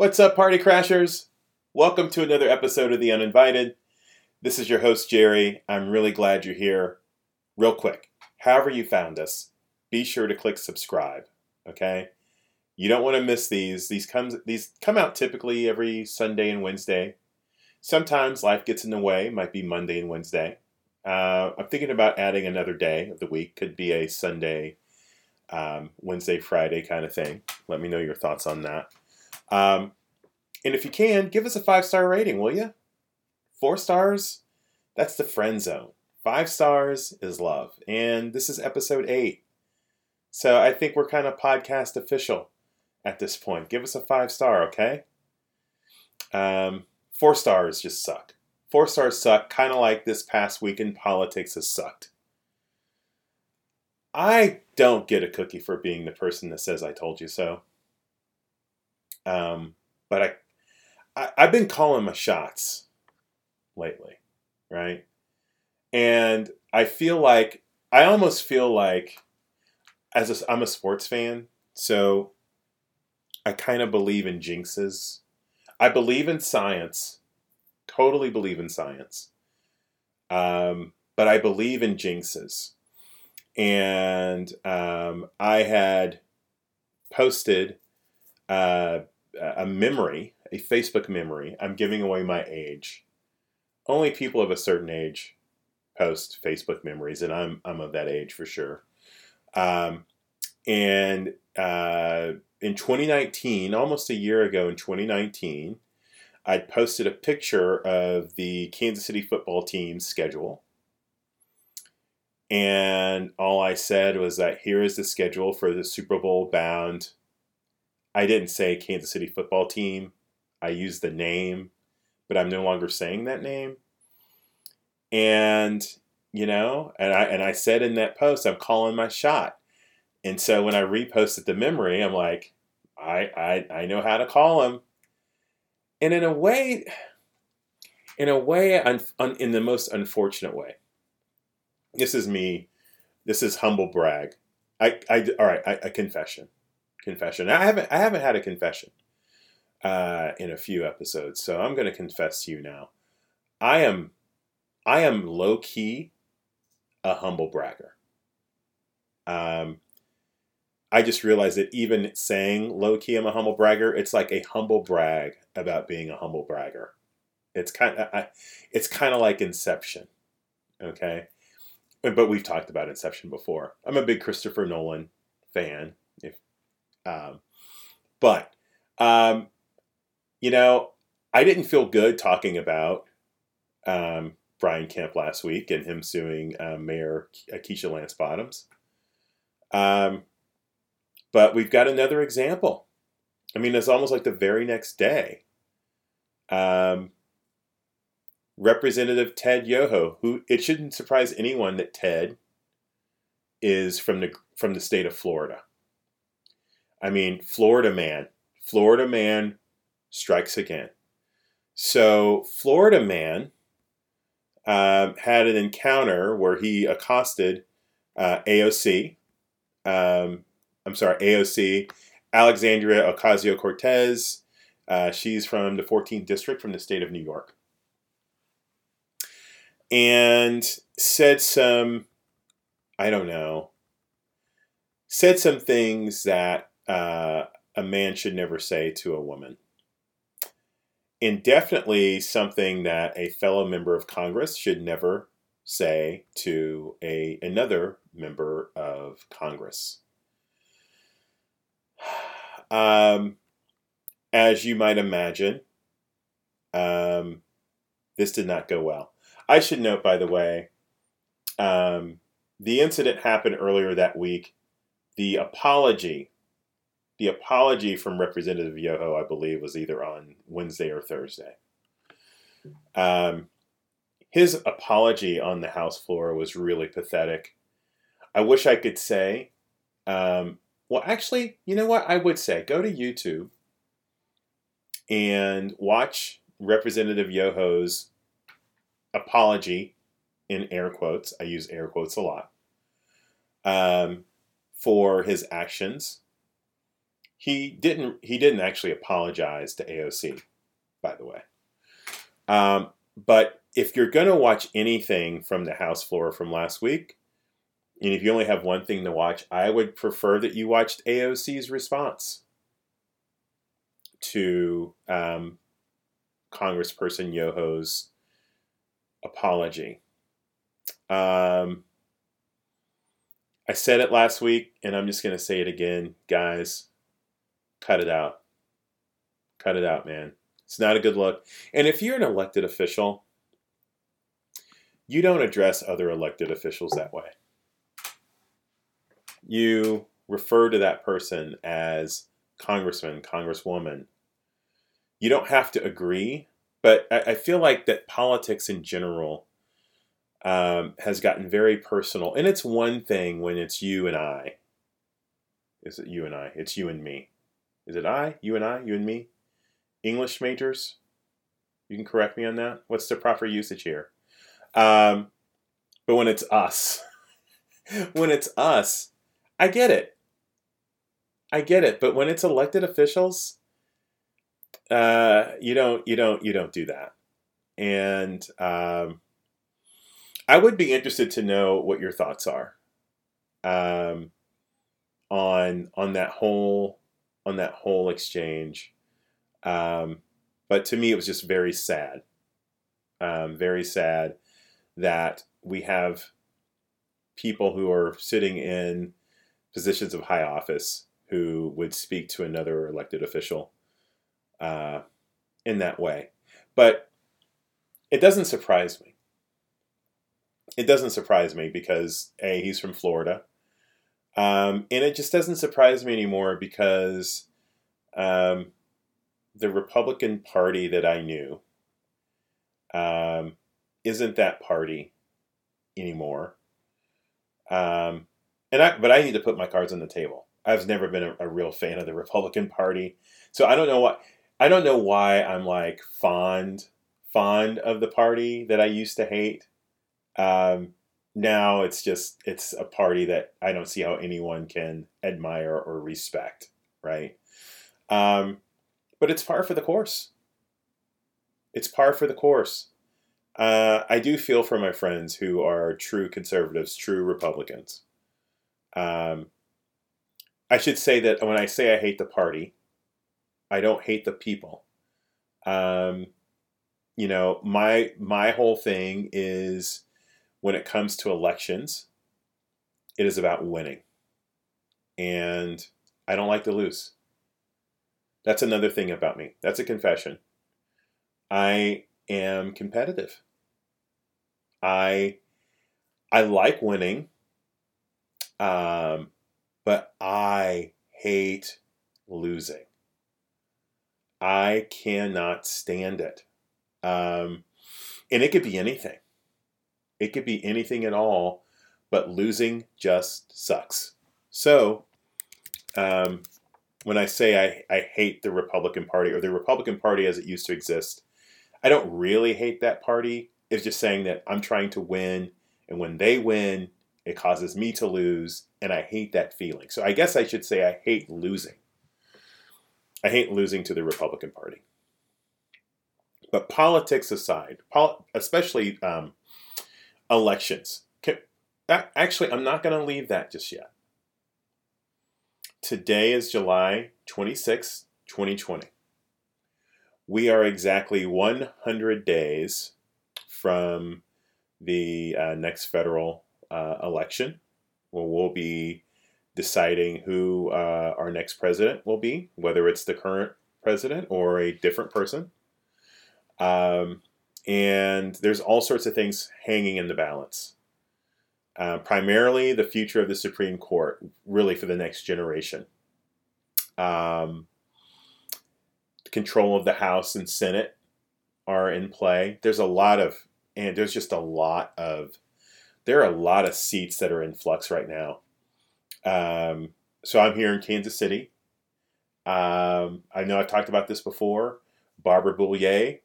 What's up, party crashers? Welcome to another episode of The Uninvited. This is your host, Jerry. I'm really glad you're here. Real quick, however you found us, be sure to click subscribe, okay? You don't want to miss these. These comes these come out typically every Sunday and Wednesday. Sometimes life gets in the way, might be Monday and Wednesday. Uh, I'm thinking about adding another day of the week. Could be a Sunday, um, Wednesday, Friday kind of thing. Let me know your thoughts on that. Um, and if you can, give us a five star rating, will you? Four stars, that's the friend zone. Five stars is love. And this is episode eight. So I think we're kind of podcast official at this point. Give us a five star, okay? Um, four stars just suck. Four stars suck, kind of like this past week in politics has sucked. I don't get a cookie for being the person that says I told you so. Um, but I, I, I've been calling my shots lately, right? And I feel like I almost feel like as a, I'm a sports fan, so I kind of believe in jinxes. I believe in science, totally believe in science, um, but I believe in jinxes. And um, I had posted uh, a memory, a Facebook memory. I'm giving away my age. Only people of a certain age post Facebook memories, and I'm I'm of that age for sure. Um, and uh, in 2019, almost a year ago in 2019, I posted a picture of the Kansas City football team's schedule. And all I said was that here is the schedule for the Super Bowl bound I didn't say Kansas City football team. I used the name, but I'm no longer saying that name. And you know, and I and I said in that post, I'm calling my shot. And so when I reposted the memory, I'm like, I I I know how to call him. And in a way, in a way, un, un, in the most unfortunate way. This is me. This is humble brag. I, I all right. I, a confession confession. I haven't I haven't had a confession uh, in a few episodes, so I'm going to confess to you now. I am I am low key a humble bragger. Um, I just realized that even saying low key I'm a humble bragger, it's like a humble brag about being a humble bragger. It's kind of I, it's kind of like Inception, okay. But we've talked about Inception before. I'm a big Christopher Nolan fan. Um, but, um, you know, I didn't feel good talking about um, Brian Kemp last week and him suing uh, Mayor Keisha Lance Bottoms. Um, but we've got another example. I mean, it's almost like the very next day. Um, Representative Ted Yoho, who it shouldn't surprise anyone that Ted is from the from the state of Florida. I mean, Florida man, Florida man strikes again. So, Florida man um, had an encounter where he accosted uh, AOC. Um, I'm sorry, AOC, Alexandria Ocasio Cortez. Uh, she's from the 14th district from the state of New York. And said some, I don't know, said some things that uh, a man should never say to a woman. And definitely something that a fellow member of Congress should never say to a another member of Congress. Um, as you might imagine, um, this did not go well. I should note, by the way, um, the incident happened earlier that week. The apology the apology from Representative Yoho, I believe, was either on Wednesday or Thursday. Um, his apology on the House floor was really pathetic. I wish I could say, um, well, actually, you know what? I would say go to YouTube and watch Representative Yoho's apology in air quotes. I use air quotes a lot um, for his actions he didn't he didn't actually apologize to AOC, by the way. Um, but if you're going to watch anything from the House floor from last week, and if you only have one thing to watch, I would prefer that you watched AOC's response to um, Congressperson Yoho's apology. Um, I said it last week, and I'm just going to say it again, guys. Cut it out. Cut it out, man. It's not a good look. And if you're an elected official, you don't address other elected officials that way. You refer to that person as congressman, congresswoman. You don't have to agree, but I, I feel like that politics in general um, has gotten very personal. And it's one thing when it's you and I. Is it you and I? It's you and me. Is it I, you and I, you and me? English majors? You can correct me on that. What's the proper usage here? Um, but when it's us, when it's us, I get it. I get it. But when it's elected officials, uh, you don't, you don't, you don't do that. And um, I would be interested to know what your thoughts are um, on on that whole on that whole exchange. Um, but to me, it was just very sad. Um, very sad that we have people who are sitting in positions of high office who would speak to another elected official uh, in that way. But it doesn't surprise me. It doesn't surprise me because A, he's from Florida. Um, and it just doesn't surprise me anymore because um, the Republican Party that I knew um, isn't that party anymore. Um, and I, but I need to put my cards on the table. I've never been a, a, real fan of the Republican Party, so I don't know what I don't know why I'm like fond fond of the party that I used to hate. Um, now it's just it's a party that I don't see how anyone can admire or respect, right? Um, but it's par for the course. It's par for the course. Uh, I do feel for my friends who are true conservatives, true Republicans. Um, I should say that when I say I hate the party, I don't hate the people. Um, you know, my my whole thing is when it comes to elections, it is about winning, and I don't like to lose. That's another thing about me. That's a confession. I am competitive. I I like winning, um, but I hate losing. I cannot stand it. Um, and it could be anything. It could be anything at all, but losing just sucks. So, um, when I say I, I hate the Republican Party or the Republican Party as it used to exist, I don't really hate that party. It's just saying that I'm trying to win, and when they win, it causes me to lose, and I hate that feeling. So I guess I should say I hate losing. I hate losing to the Republican Party. But politics aside, especially um, elections, can, actually, I'm not going to leave that just yet. Today is July 26, 2020. We are exactly 100 days from the uh, next federal uh, election, where we'll be deciding who uh, our next president will be, whether it's the current president or a different person. Um, and there's all sorts of things hanging in the balance. Uh, primarily the future of the Supreme Court, really for the next generation. Um, control of the House and Senate are in play. There's a lot of, and there's just a lot of, there are a lot of seats that are in flux right now. Um, so I'm here in Kansas City. Um, I know I've talked about this before. Barbara Bollier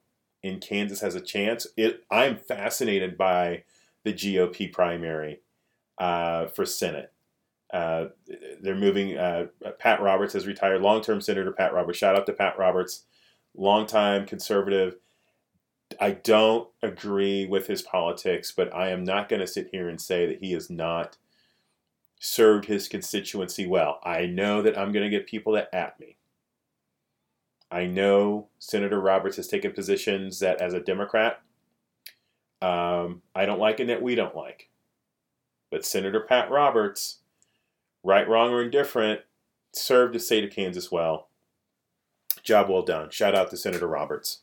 in Kansas has a chance. It, I'm fascinated by the GOP primary uh, for Senate. uh, they're moving. Uh, Pat Roberts has retired. Long-term Senator Pat Roberts. Shout out to Pat Roberts, longtime conservative. I don't agree with his politics, but I am not going to sit here and say that he has not served his constituency well. I know that I'm going to get people that at me. I know Senator Roberts has taken positions that, as a Democrat, um, I don't like and that we don't like. But Senator Pat Roberts, right, wrong, or indifferent, served the state of Kansas well. Job well done. Shout out to Senator Roberts.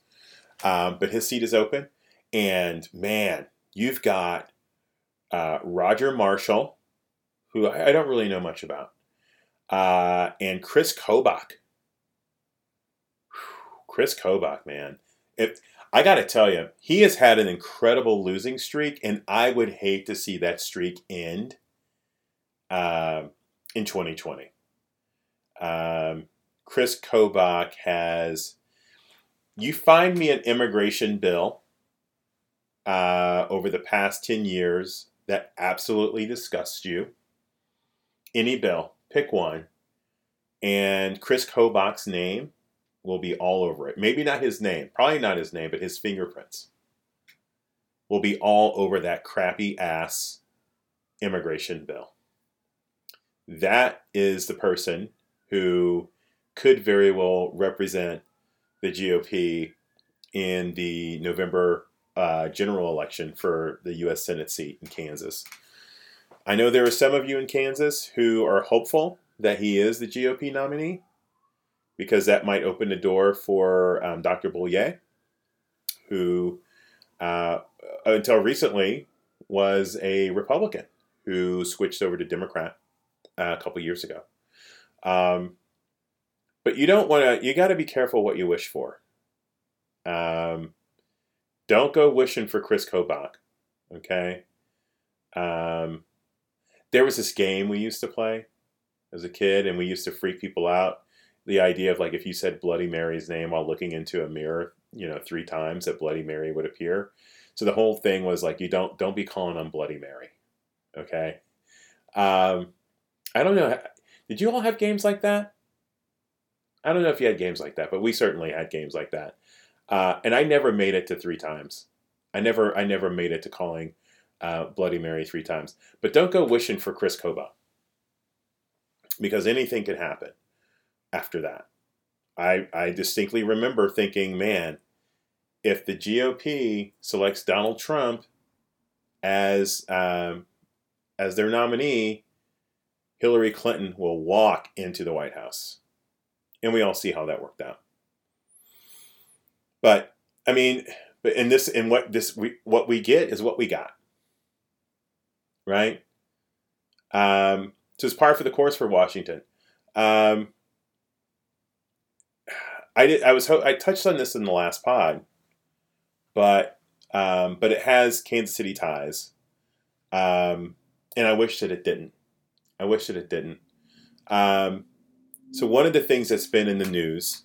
Um, but his seat is open. And man, you've got uh, Roger Marshall, who I, I, don't really know much about, uh, and Chris Kobach. Chris Kobach, man. If I got to tell you, he has had an incredible losing streak, and I would hate to see that streak end uh, in 2020. Um, Chris Kobach has. You find me an immigration bill uh, over the past 10 years that absolutely disgusts you. Any bill, pick one. And Chris Kobach's name will be all over it. Maybe not his name, probably not his name, but his fingerprints will be all over that crappy ass immigration bill. That is the person who could very well represent the GOP in the November uh, general election for the U.S. Senate seat in Kansas. I know there are some of you in Kansas who are hopeful that he is the GOP nominee because that might open the door for um, Dr. Bollier, who uh, until recently was a Republican who switched over to Democrat uh, a couple years ago. Um, but you don't want to, you got to be careful what you wish for. Um, don't go wishing for Chris Kobach, okay? Um, there was this game we used to play as a kid, and we used to freak people out the idea of like if you said Bloody Mary's name while looking into a mirror, you know, three times that Bloody Mary would appear. So the whole thing was like you don't don't be calling on Bloody Mary. Okay. Um, I don't know. Did you all have games like that? I don't know if you had games like that, but we certainly had games like that. Uh, and I never made it to three times. I never I never made it to calling uh, Bloody Mary three times. But don't go wishing for Chris Koba because anything can happen after that. I, I distinctly remember thinking, man, if the GOP selects Donald Trump as um, as their nominee, Hillary Clinton will walk into the White House, and we all see how that worked out. But I mean, but in this, in what this, we, what we get is what we got, right? Um, so it's par for the course for Washington. Um, I did. I was. I touched on this in the last pod, but um, but it has Kansas City ties, um, and I wish that it didn't. I wish that it didn't. Um, so one of the things that's been in the news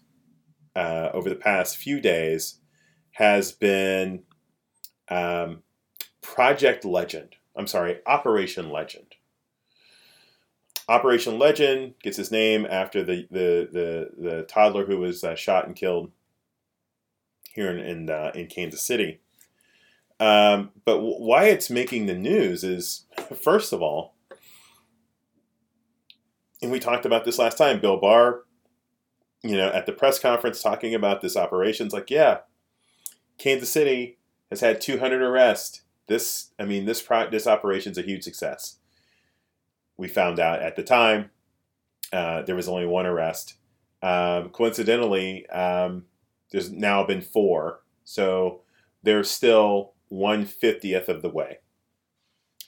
uh, over the past few days has been um, Project Legend. I'm sorry, Operation Legend. Operation Legend gets his name after the the the, the toddler who was uh, shot and killed here in in, uh, in Kansas City. Um, but w- why it's making the news is, first of all, and we talked about this last time. Bill Barr, you know, at the press conference talking about this operation, it's like, yeah, Kansas City has had 200 arrests. This, I mean, this pro- this operation's a huge success we found out at the time uh, there was only one arrest. Um, coincidentally, um, there's now been four, so there's still one fiftieth of the way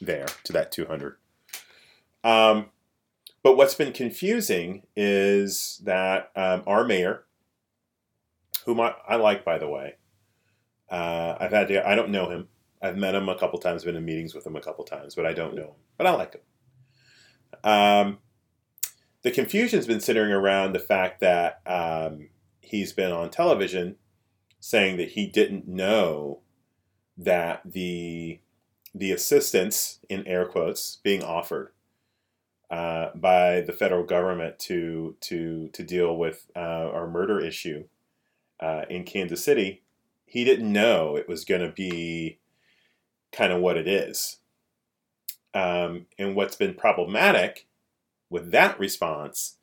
there to that 200. Um, but what's been confusing is that um, our mayor, whom I, I, like, by the way, uh, I've had to, I don't know him. I've met him a couple times, been in meetings with him a couple times, but I don't know him. But I like him. Um, the confusion's been centering around the fact that um, he's been on television saying that he didn't know that the the assistance in air quotes being offered uh, by the federal government to to to deal with uh, our murder issue uh, in Kansas City, he didn't know it was going to be kind of what it is. Um, and what's been problematic with that response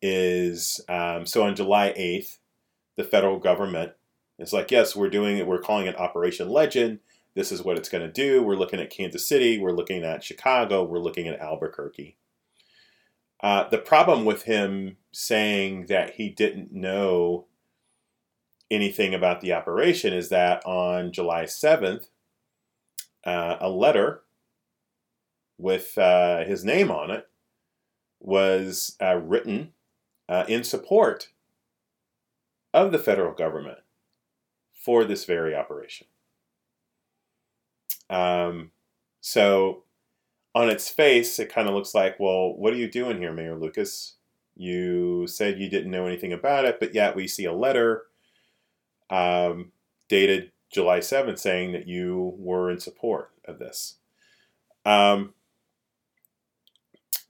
is um, so on July 8th, the federal government is like, yes, we're doing it, we're calling it Operation Legend. This is what it's going to do. We're looking at Kansas City, we're looking at Chicago, we're looking at Albuquerque. Uh, the problem with him saying that he didn't know anything about the operation is that on July 7th, uh, a letter with uh, his name on it was uh, written uh, in support of the federal government for this very operation. Um, so, on its face, it kind of looks like, well, what are you doing here, Mayor Lucas? You said you didn't know anything about it, but yet we see a letter um, dated July 7th saying that you were in support of this. Um,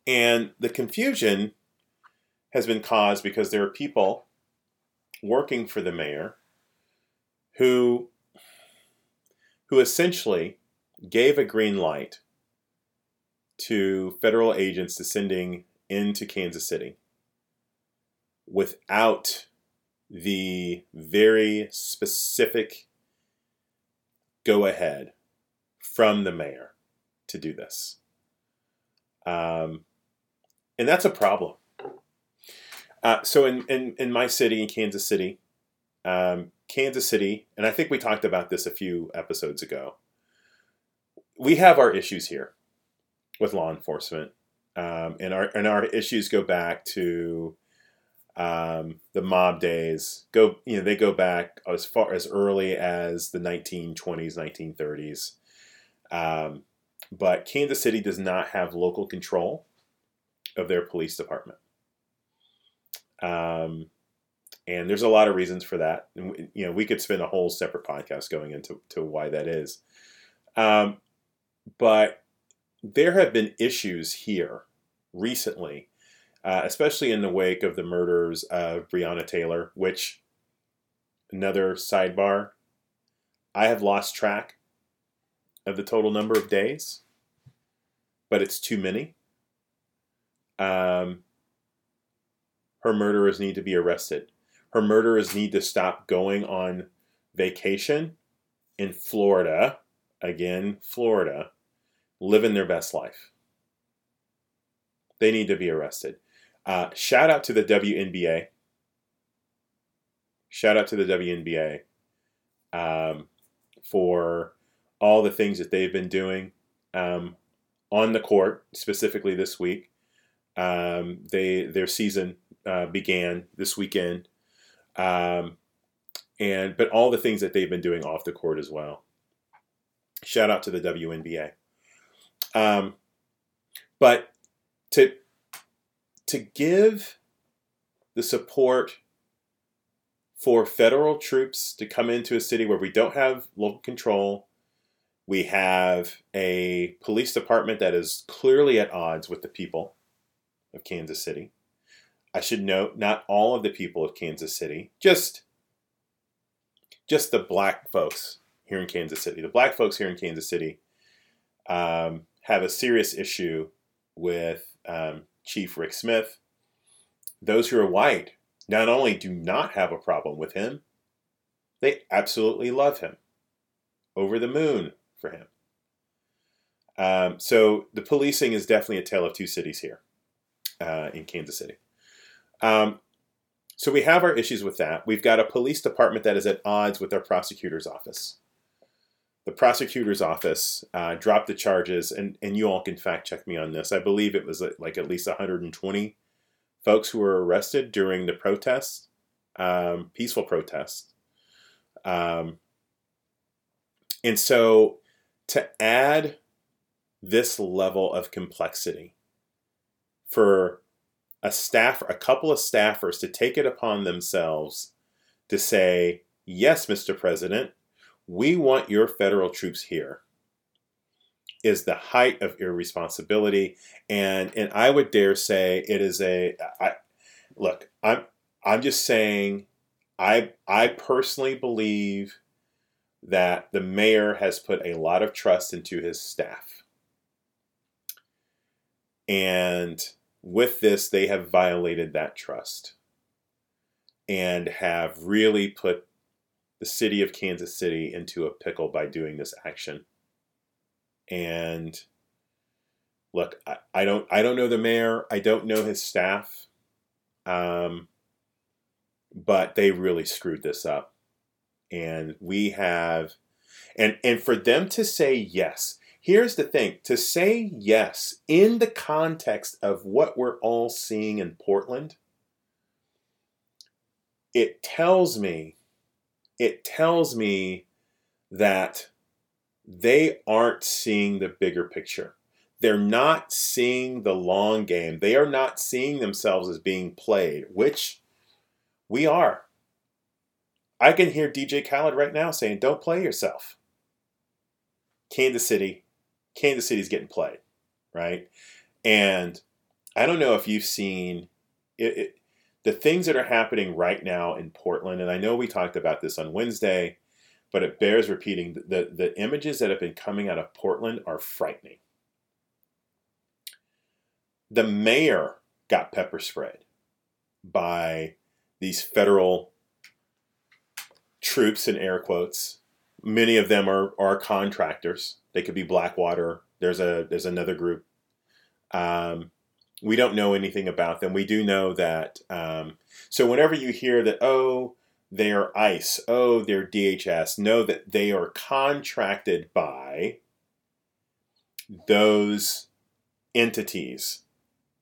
and the confusion has been caused because there are people working for the mayor who who essentially gave a green light to federal agents descending into Kansas City without the very specific go ahead from the mayor to do this. Um, and that's a problem. Uh, so in, in, in my city, in Kansas City, um, Kansas City, and I think we talked about this a few episodes ago. We have our issues here with law enforcement, um, and our and our issues go back to um, the mob days. Go you know they go back as far as early as the 1920s, 1930s. Um, but Kansas City does not have local control of their police department. Um, and there's a lot of reasons for that. And, you know, we could spend a whole separate podcast going into to why that is. Um, but there have been issues here recently, uh, especially in the wake of the murders of Breonna Taylor, which, another sidebar, I have lost track of the total number of days, but it's too many. Um, her murderers need to be arrested. Her murderers need to stop going on vacation in Florida, again, Florida, living their best life. They need to be arrested. Uh, shout out to the WNBA. Shout out to the WNBA um, for all the things that they've been doing um, on the court, specifically this week. Um, they their season uh, began this weekend, um, and but all the things that they've been doing off the court as well. Shout out to the WNBA. Um, but to to give the support for federal troops to come into a city where we don't have local control, we have a police department that is clearly at odds with the people of Kansas City. I should note not all of the people of Kansas City, just just the black folks here in Kansas City. The black folks here in Kansas City um, have a serious issue with um, Chief Rick Smith. Those who are white not only do not have a problem with him, they absolutely love him. Over the moon for him. Um, so the policing is definitely a tale of two cities here uh, in Kansas City. Um, so we have our issues with that. We've got a police department that is at odds with our prosecutor's office. The prosecutor's office uh, dropped the charges, and, and you all can fact check me on this. I believe it was like at least 120 folks who were arrested during the protests, um, peaceful protests. Um, and so to add this level of complexity for a staff, a couple of staffers to take it upon themselves to say, yes, Mr. President, we want your federal troops here. is the height of irresponsibility, and and I would dare say it is a. I look, I'm I'm just saying, I I personally believe that the mayor has put a lot of trust into his staff, and with this, they have violated that trust, and have really put the city of Kansas City into a pickle by doing this action. And look, I, I don't I don't know the mayor. I don't know his staff. Um, but they really screwed this up. And we have and and for them to say yes. Here's the thing, to say yes in the context of what we're all seeing in Portland, it tells me it tells me that they aren't seeing the bigger picture. They're not seeing the long game. They are not seeing themselves as being played, which we are. I can hear DJ Khaled right now saying, Don't play yourself. Kansas City, Kansas City's getting played, right? And I don't know if you've seen it, it the things that are happening right now in Portland, and I know we talked about this on Wednesday, but it bears repeating. The, the images that have been coming out of Portland are frightening. The mayor got pepper sprayed by these federal troops in air quotes. Many of them are, are contractors. They could be Blackwater. There's a there's another group. Um, we don't know anything about them. We do know that. Um, so whenever you hear that, oh, they're ICE, oh, they're DHS, know that they are contracted by those entities,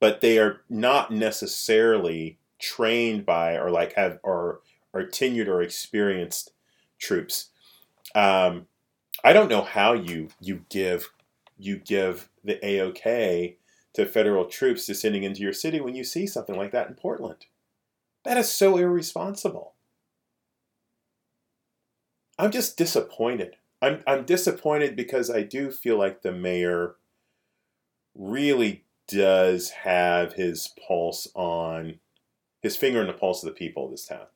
but they are not necessarily trained by or like have or are tenured or experienced troops. Um, I don't know how you you give you give the AOK to federal troops descending into your city when you see something like that in Portland. That is so irresponsible. I'm just disappointed. I'm, I'm disappointed because I do feel like the mayor really does have his pulse on his finger on the pulse of the people of this town.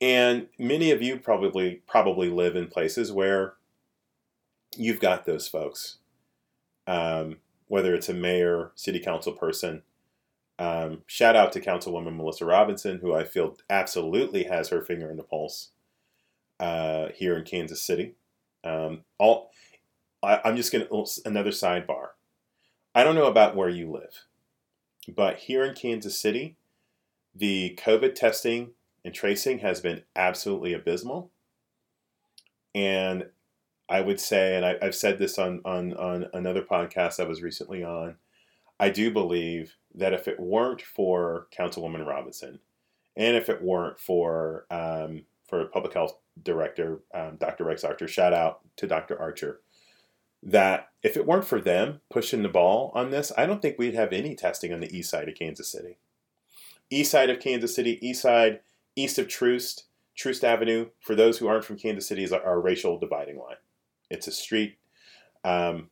And many of you probably probably live in places where you've got those folks. Um, whether it's a mayor, city council person. Um, shout out to Councilwoman Melissa Robinson, who I feel absolutely has her finger in the pulse uh, here in Kansas City. Um, all I, I'm just going to another sidebar. I don't know about where you live, but here in Kansas City, the COVID testing and tracing has been absolutely abysmal. And I would say, and I, have said this on, on, on another podcast I was recently on, I do believe that if it weren't for Councilwoman Robinson, and if it weren't for um, for Public Health Director um, Dr. Rex Archer, shout out to Dr. Archer, that if it weren't for them pushing the ball on this, I don't think we'd have any testing on the east side of Kansas City. East side of Kansas City, east side, east of Troost, Troost Avenue, for those who aren't from Kansas City, is our racial dividing line. It's a street um,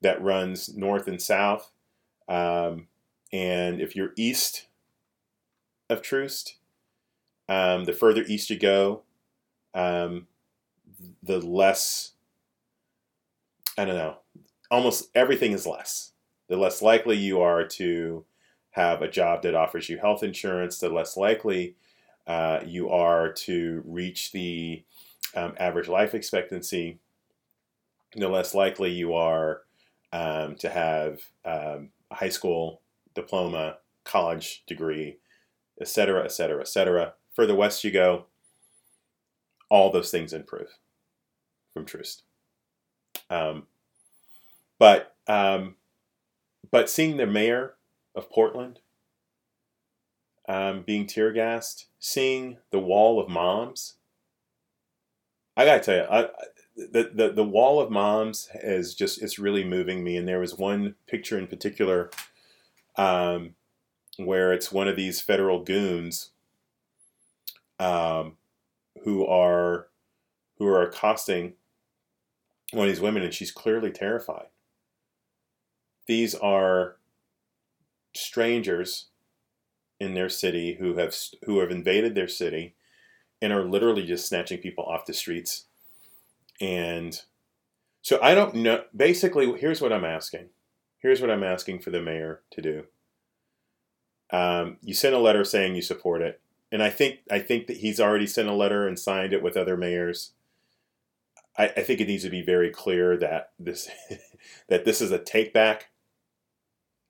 that runs north and south. Um, and if you're east of Troost, um, the further east you go, um, the less, I don't know, almost everything is less. The less likely you are to have a job that offers you health insurance, the less likely uh, you are to reach the um, average life expectancy the less likely you are um, to have um, a high school diploma, college degree, et cetera, et cetera, et cetera. Further west you go, all those things improve from Troost. Um, but um, but seeing the mayor of Portland um, being tear gassed, seeing the wall of moms, I gotta tell you, I, the, the the wall of moms is just it's really moving me and there was one picture in particular um, where it's one of these federal goons um, who are who are accosting one of these women, and she's clearly terrified. These are strangers in their city who have who have invaded their city and are literally just snatching people off the streets. And so I don't know. Basically, here's what I'm asking. Here's what I'm asking for the mayor to do. Um, you sent a letter saying you support it, and I think I think that he's already sent a letter and signed it with other mayors. I, I think it needs to be very clear that this that this is a take back.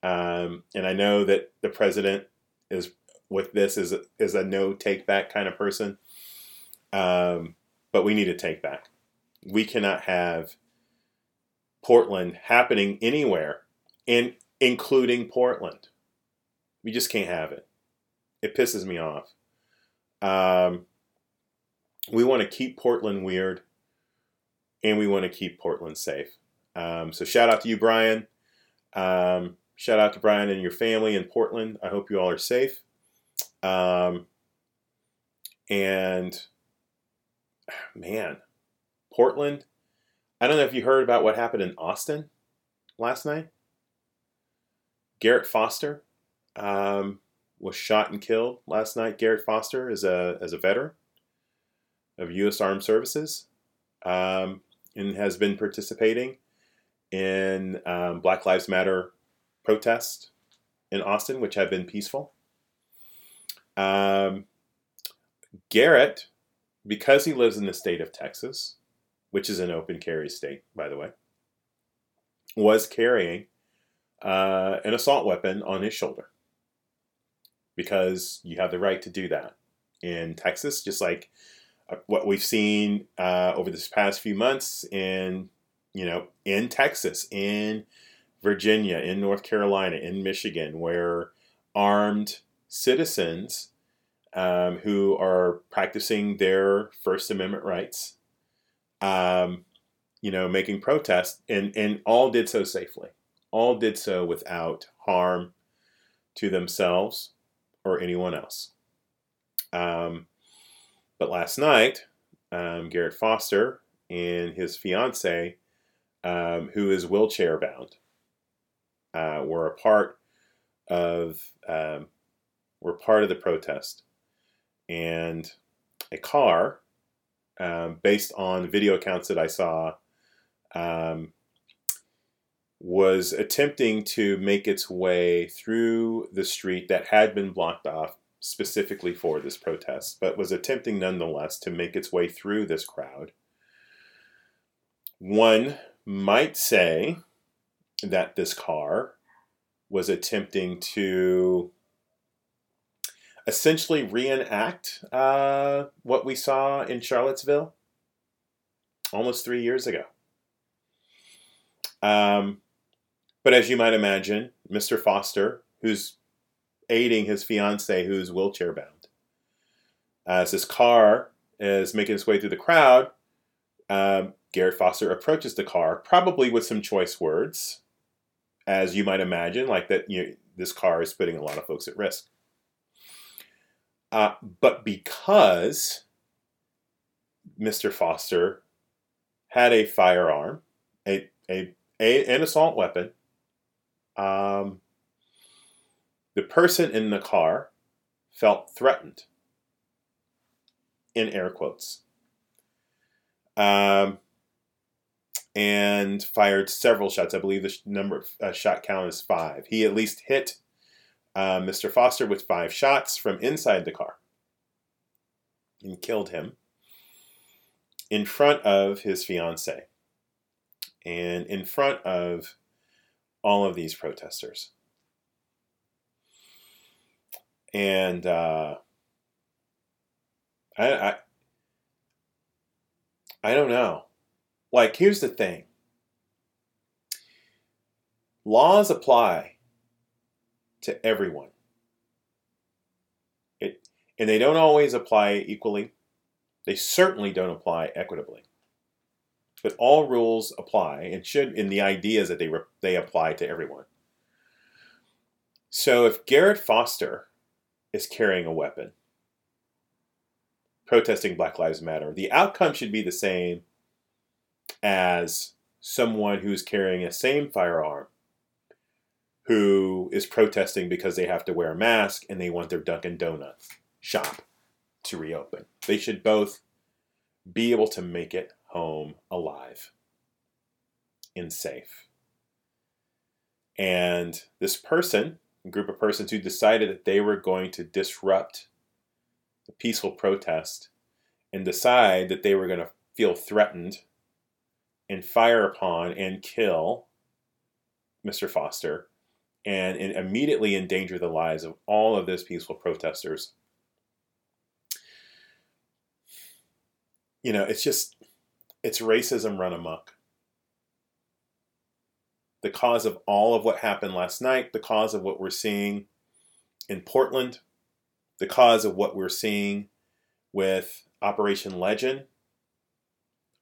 Um, and I know that the president is with this is is a no take back kind of person. Um, but we need to take back. We cannot have Portland happening anywhere, and including Portland. We just can't have it. It pisses me off. Um, we want to keep Portland weird, and we want to keep Portland safe. Um, so shout out to you, Brian. Um, shout out to Brian and your family in Portland. I hope you all are safe. Um, and man, Portland. I don't know if you heard about what happened in Austin last night. Garrett Foster um, was shot and killed last night. Garrett Foster is a as a veteran of U.S. Armed Services um, and has been participating in um, Black Lives Matter protests in Austin, which have been peaceful. Um, Garrett because he lives in the state of Texas, which is an open carry state, by the way, was carrying uh, an assault weapon on his shoulder because you have the right to do that in Texas, just like uh, what we've seen uh, over this past few months in you know in Texas, in Virginia, in North Carolina, in Michigan, where armed citizens um, who are practicing their First Amendment rights, um, you know, making protests, and, and all did so safely. All did so without harm to themselves or anyone else. Um, but last night, um, Garrett Foster and his fiance, um, who is wheelchair bound, uh, were a part of um, were part of the protest and a car, um, based on video accounts that I saw, um, was attempting to make its way through the street that had been blocked off specifically for this protest, but was attempting nonetheless to make its way through this crowd. One might say that this car was attempting to essentially reenact uh, what we saw in Charlottesville almost three years ago. Um, but as you might imagine, Mr. Foster, who's aiding his fiance who's wheelchair bound, as his car is making its way through the crowd, um, Garrett Foster approaches the car, probably with some choice words, as you might imagine, like that. You know, this car is putting a lot of folks at risk. Uh, but because Mr. Foster had a firearm, a, a, a an assault weapon, um, the person in the car felt threatened, in air quotes, um, and fired several shots. I believe the number of uh, shot count is five. He at least hit uh, Mr. Foster with five shots from inside the car and killed him in front of his fiance and in front of all of these protesters. And uh, I, I, I don't know. Like, here's the thing laws apply to everyone. It, and they don't always apply equally. They certainly don't apply equitably. But all rules apply and should in the ideas that they, re, they apply to everyone. So if Garrett Foster is carrying a weapon, protesting Black Lives Matter, the outcome should be the same as someone who's carrying a same firearm who is protesting because they have to wear a mask and they want their Dunkin' Donuts shop to reopen. They should both be able to make it home alive and safe. And this person, a group of persons who decided that they were going to disrupt the peaceful protest and decide that they were going to feel threatened and fire upon and kill Mr. Foster and, and immediately endanger the lives of all of those peaceful protesters. You know, it's just, it's racism run amok. The cause of all of what happened last night, the cause of what we're seeing in Portland, the cause of what we're seeing with Operation Legend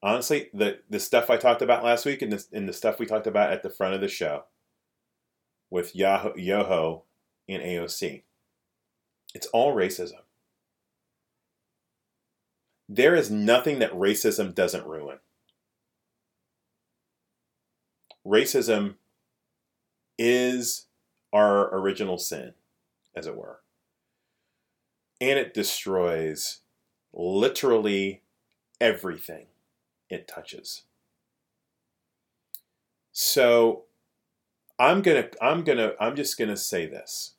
honestly, the the stuff I talked about last week and the, and the stuff we talked about at the front of the show with Yahoo, Yoho and AOC, it's all racism. There is nothing that racism doesn't ruin. Racism is our original sin, as it were. And it destroys literally everything it touches. So I'm going to I'm going to I'm just going to say this.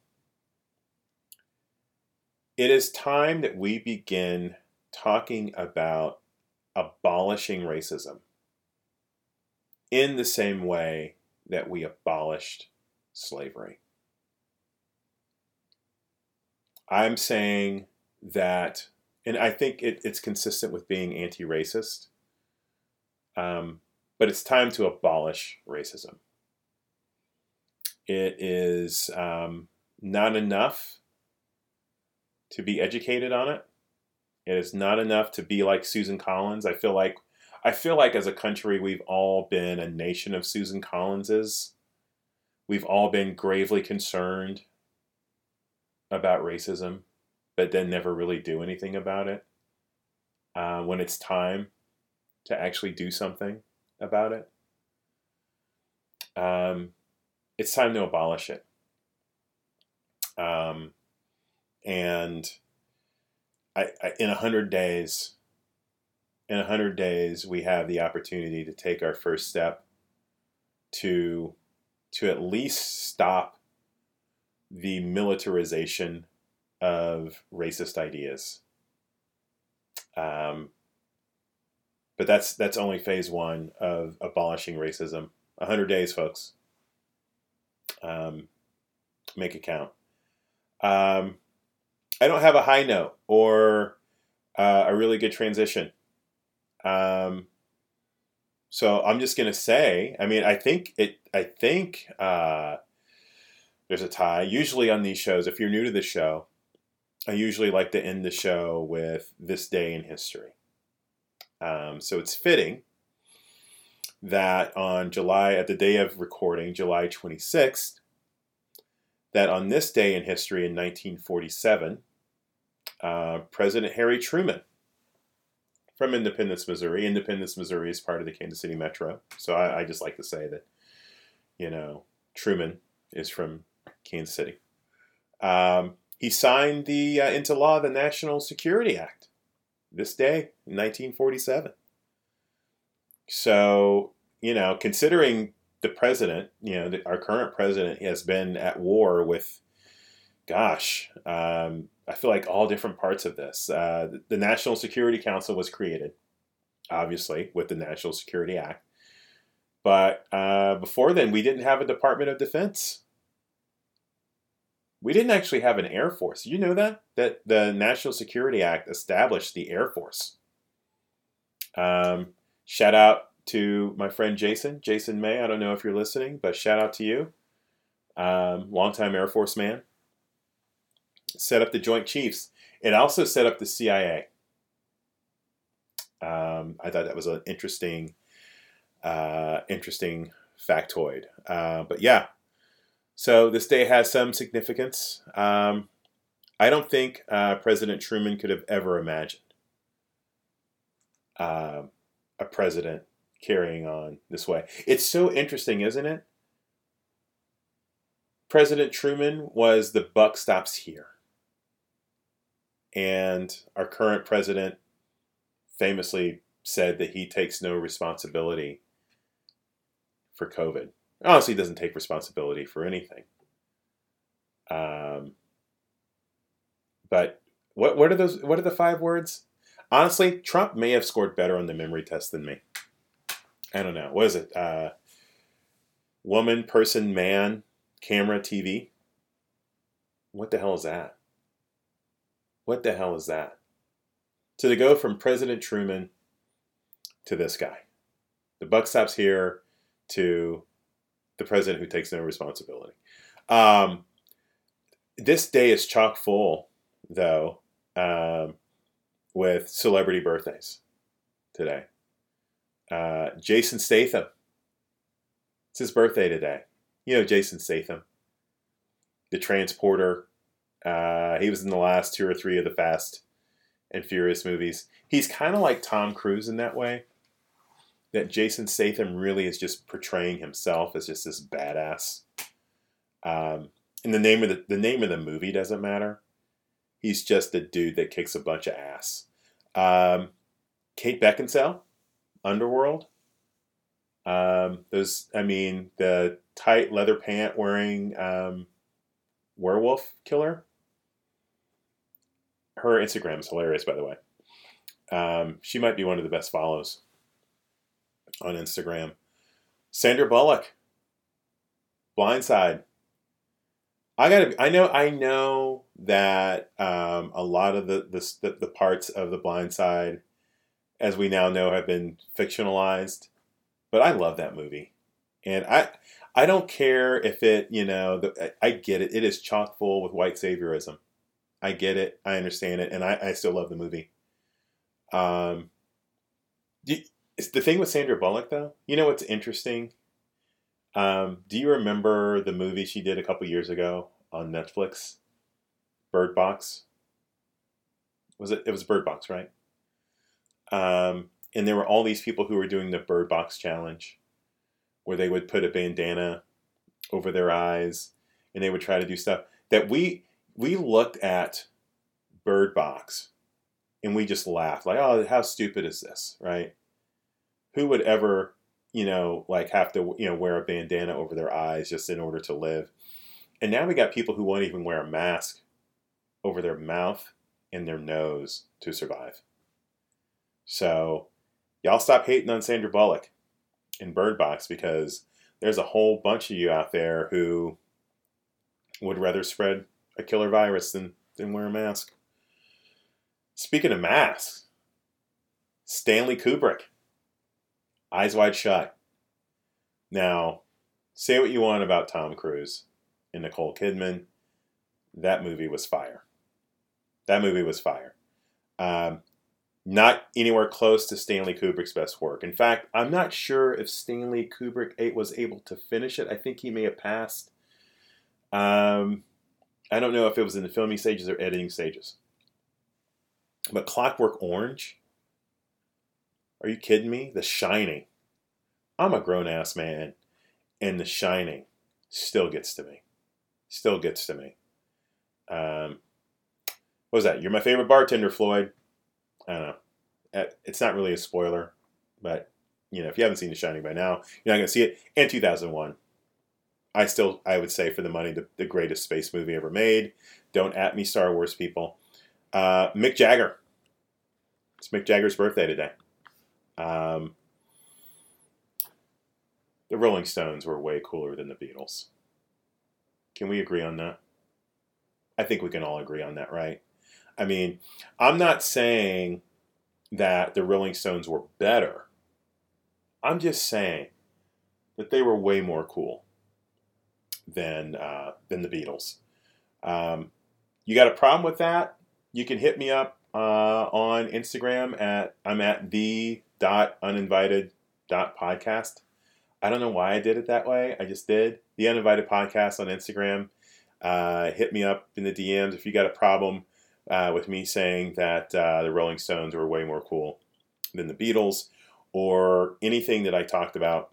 It is time that we begin talking about abolishing racism in the same way that we abolished slavery. I'm saying that, and I think it, it's consistent with being anti racist, um, but it's time to abolish racism. It is um, not enough to be educated on it. It is not enough to be like Susan Collins. I feel like I feel like as a country we've all been a nation of Susan Collinses. We've all been gravely concerned about racism, but then never really do anything about it. Uh, when it's time to actually do something about it. Um, it's time to abolish it. Um, and I, I, in a hundred days, in a hundred days, we have the opportunity to take our first step to to at least stop the militarization of racist ideas. Um, but that's that's only phase one of abolishing racism. hundred days, folks. Um, make it count. Um, I don't have a high note or uh, a really good transition. Um, so I'm just gonna say. I mean, I think it. I think uh, there's a tie. Usually on these shows, if you're new to the show, I usually like to end the show with this day in history. Um, so it's fitting that on July, at the day of recording, July 26th, that on this day in history in 1947, uh, President Harry Truman from Independence, Missouri. Independence, Missouri is part of the Kansas City Metro. So I, I just like to say that, you know, Truman is from Kansas City. Um, he signed the uh, into law the National Security Act this day, 1947. So, you know, considering the president, you know, our current president has been at war with, gosh, um, I feel like all different parts of this. Uh, the National Security Council was created, obviously, with the National Security Act. But uh, before then, we didn't have a Department of Defense we didn't actually have an Air Force. You know that? That the National Security Act established the Air Force. Um, shout out to my friend Jason, Jason May. I don't know if you're listening, but shout out to you. Um, longtime Air Force man. Set up the Joint Chiefs. It also set up the CIA. Um, I thought that was an interesting, uh, interesting factoid. Uh, but yeah, so this day has some significance. Um, I don't think uh, President Truman could have ever imagined uh, a president carrying on this way. It's so interesting, isn't it? President Truman was the buck stops here. And our current president famously said that he takes no responsibility for COVID. Honestly, he doesn't take responsibility for anything. Um, but what what are those? What are the five words? Honestly, Trump may have scored better on the memory test than me. I don't know. What is it? Uh, woman, person, man, camera, TV. What the hell is that? What the hell is that? So to go from President Truman to this guy, the buck stops here to the president who takes no responsibility. Um, this day is chock full, though, um, with celebrity birthdays today. Uh, Jason Statham. It's his birthday today. You know Jason Statham, the transporter. Uh, he was in the last two or three of the Fast and Furious movies. He's kind of like Tom Cruise in that way. That Jason Statham really is just portraying himself as just this badass. Um, and the name of the, the name of the movie doesn't matter. He's just a dude that kicks a bunch of ass. Um, Kate Beckinsale, Underworld. Um, those, I mean, the tight leather pant wearing um, werewolf killer. Her Instagram is hilarious, by the way. Um, she might be one of the best follows on Instagram. Sandra Bullock, Blindside. I gotta. I know. I know that um, a lot of the, the the parts of the Blind Side, as we now know, have been fictionalized. But I love that movie, and I I don't care if it. You know, the, I get it. It is chock full with white saviorism. I get it. I understand it, and I, I still love the movie. Um, it's the thing with Sandra Bullock, though. You know what's interesting? Um, do you remember the movie she did a couple years ago on Netflix? Bird Box. Was it? It was Bird Box, right? Um, and there were all these people who were doing the Bird Box challenge, where they would put a bandana over their eyes, and they would try to do stuff that we we looked at Bird Box, and we just laughed like, "Oh, how stupid is this?" Right? Who would ever, you know, like have to, you know, wear a bandana over their eyes just in order to live? And now we got people who won't even wear a mask over their mouth and their nose to survive. So, y'all stop hating on Sandra Bullock in Bird Box because there's a whole bunch of you out there who would rather spread a killer virus than, than wear a mask. Speaking of masks, Stanley Kubrick, Eyes Wide Shut. Now, say what you want about Tom Cruise and Nicole Kidman. That movie was fire. That movie was fire. Um, not anywhere close to Stanley Kubrick's best work. In fact, I'm not sure if Stanley Kubrick was able to finish it. I think he may have passed. Um, I don't know if it was in the filming stages or editing stages. But Clockwork Orange? Are you kidding me? The Shining. I'm a grown ass man, and The Shining still gets to me. Still gets to me. Um, what was that? You're my favorite bartender, Floyd. I don't know. Uh, it's not really a spoiler, but you know, if you haven't seen The Shining by now, you're not going to see it. And 2001, I still, I would say, for the money, the, the greatest space movie ever made. Don't at me, Star Wars people. Uh, Mick Jagger. It's Mick Jagger's birthday today. Um, the Rolling Stones were way cooler than the Beatles. Can we agree on that? I think we can all agree on that, right? I mean, I'm not saying that the Rolling Stones were better. I'm just saying that they were way more cool than uh, than the Beatles. Um, you got a problem with that? You can hit me up uh, on Instagram at I'm at the dot uninvited dot podcast. I don't know why I did it that way. I just did the uninvited podcast on Instagram. Uh, hit me up in the DMs if you got a problem uh, with me saying that uh, the Rolling Stones were way more cool than the Beatles, or anything that I talked about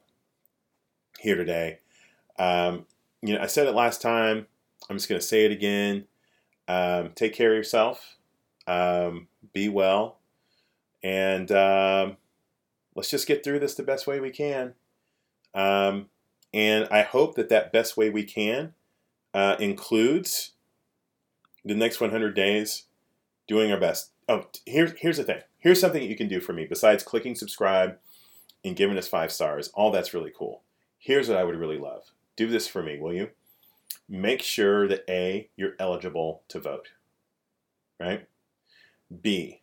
here today. Um, you know, I said it last time. I'm just going to say it again. Um, take care of yourself. Um, be well. And um, let's just get through this the best way we can. Um, and I hope that that best way we can uh, includes the next 100 days doing our best. Oh, here's here's the thing. Here's something that you can do for me besides clicking subscribe and giving us five stars. All that's really cool. Here's what I would really love. Do this for me, will you? Make sure that A, you're eligible to vote. Right? B,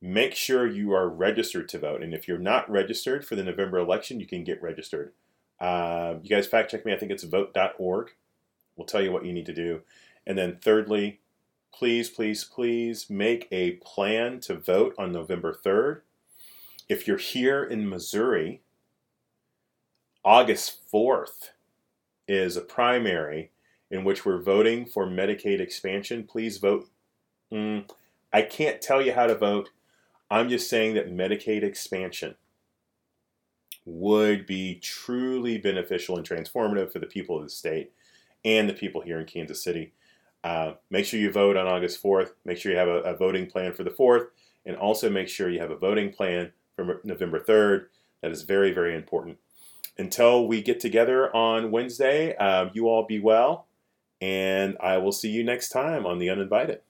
make sure you are registered to vote. And if you're not registered for the November election, you can get registered. Uh, you guys fact check me. I think it's vote.org. We'll tell you what you need to do. And then, thirdly, please, please, please make a plan to vote on November 3rd. If you're here in Missouri, August 4th is a primary in which we're voting for Medicaid expansion. Please vote. Mm, I can't tell you how to vote. I'm just saying that Medicaid expansion would be truly beneficial and transformative for the people of the state and the people here in Kansas City. Uh, make sure you vote on August 4th. Make sure you have a, a, voting plan for the 4th, and also make sure you have a voting plan for November 3rd. That is very, very important. Until we get together on Wednesday, uh, you all be well, and I will see you next time on The Uninvited.